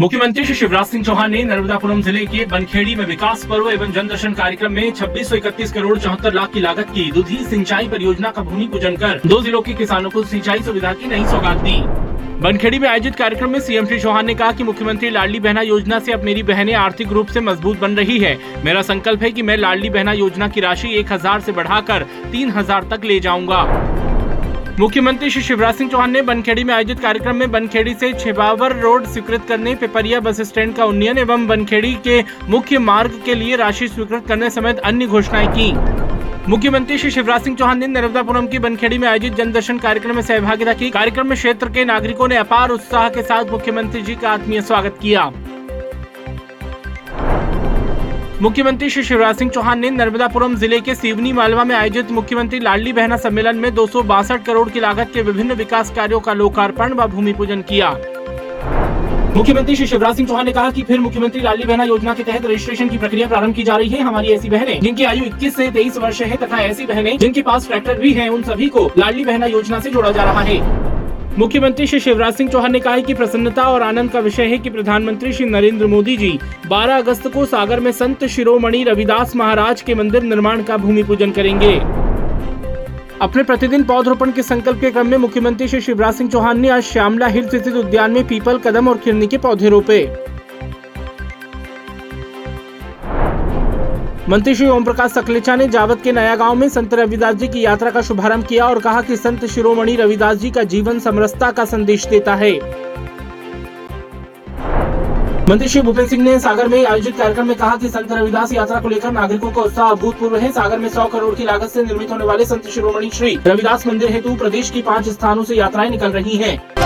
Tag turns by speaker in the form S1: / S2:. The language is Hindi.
S1: मुख्यमंत्री श्री शिवराज सिंह चौहान ने नर्मदापुरम ज़िले के बनखेड़ी में विकास पर्व एवं जन दर्शन कार्यक्रम में छब्बीस करोड़ चौहत्तर लाख की लागत की दुधी सिंचाई परियोजना का भूमि पूजन कर दो जिलों के किसानों को सिंचाई सुविधा की नई सौगात दी। बनखेड़ी में आयोजित कार्यक्रम में सीएम श्री चौहान ने कहा कि मुख्यमंत्री लाडली बहना योजना से अब मेरी बहनें आर्थिक रूप से मज़बूत बन रही है। मेरा संकल्प है कि मैं लाडली बहना योजना की राशि एक हज़ार से बढ़ाकर तीन हज़ार तक ले जाऊँगा। मुख्यमंत्री श्री शिवराज सिंह चौहान ने बनखेड़ी में आयोजित कार्यक्रम में बनखेड़ी से छिबावर रोड स्वीकृत करने, पिपरिया बस स्टैंड का उन्नयन एवं बनखेड़ी के मुख्य मार्ग के लिए राशि स्वीकृत करने समेत अन्य घोषणाएँ की। मुख्यमंत्री श्री शिवराज सिंह चौहान ने नर्मदापुरम की बनखेड़ी में आयोजित जनदर्शन कार्यक्रम में सहभागिता की। कार्यक्रम में क्षेत्र के नागरिकों ने अपार उत्साह के साथ मुख्यमंत्री जी का आत्मीय स्वागत किया। मुख्यमंत्री श्री शिवराज सिंह चौहान ने नर्मदापुरम ज़िले के सिवनी मालवा में आयोजित मुख्यमंत्री लाडली बहना सम्मेलन में दो सौ बासठ करोड़ की लागत के विभिन्न विकास कार्यों का लोकार्पण व भूमि पूजन किया। मुख्यमंत्री श्री शिवराज सिंह चौहान ने कहा कि फिर मुख्यमंत्री लाडली बहना योजना के तहत रजिस्ट्रेशन की प्रक्रिया प्रारंभ की जा रही है। हमारी ऐसी बहनें, जिनकी आयु 21 से 23 वर्ष है तथा ऐसी बहनें, जिनके पास ट्रैक्टर भी हैं, उन सभी को लाडली बहना योजना से जोड़ा जा रहा है। मुख्यमंत्री श्री शिवराज सिंह चौहान ने कहा है कि प्रसन्नता और आनंद का विषय है कि प्रधानमंत्री श्री नरेंद्र मोदी जी 12 अगस्त को सागर में संत शिरोमणि रविदास महाराज के मंदिर निर्माण का भूमि पूजन करेंगे। अपने प्रतिदिन पौधरोपण के संकल्प के क्रम में मुख्यमंत्री श्री शिवराज सिंह चौहान ने आज श्यामला हिल स्थित उद्यान में पीपल कदम और खिरनी के पौधे रोपे। मंत्री श्री ओम प्रकाश सकलेचा ने जावत के नया गाँव में संत रविदास जी की यात्रा का शुभारंभ किया और कहा कि संत शिरोमणि रविदास जी का जीवन समरसता का संदेश देता है। मंत्री श्री भूपेन्द्र सिंह ने सागर में आयोजित कार्यक्रम में कहा कि संत रविदास यात्रा को लेकर नागरिकों का उत्साह अभूतपूर्व है। सागर में 100 करोड़ की लागत से निर्मित होने वाले संत शिरोमणि श्री रविदास मंदिर हेतु प्रदेश की पाँच स्थानों से यात्राएँ निकल रही हैं।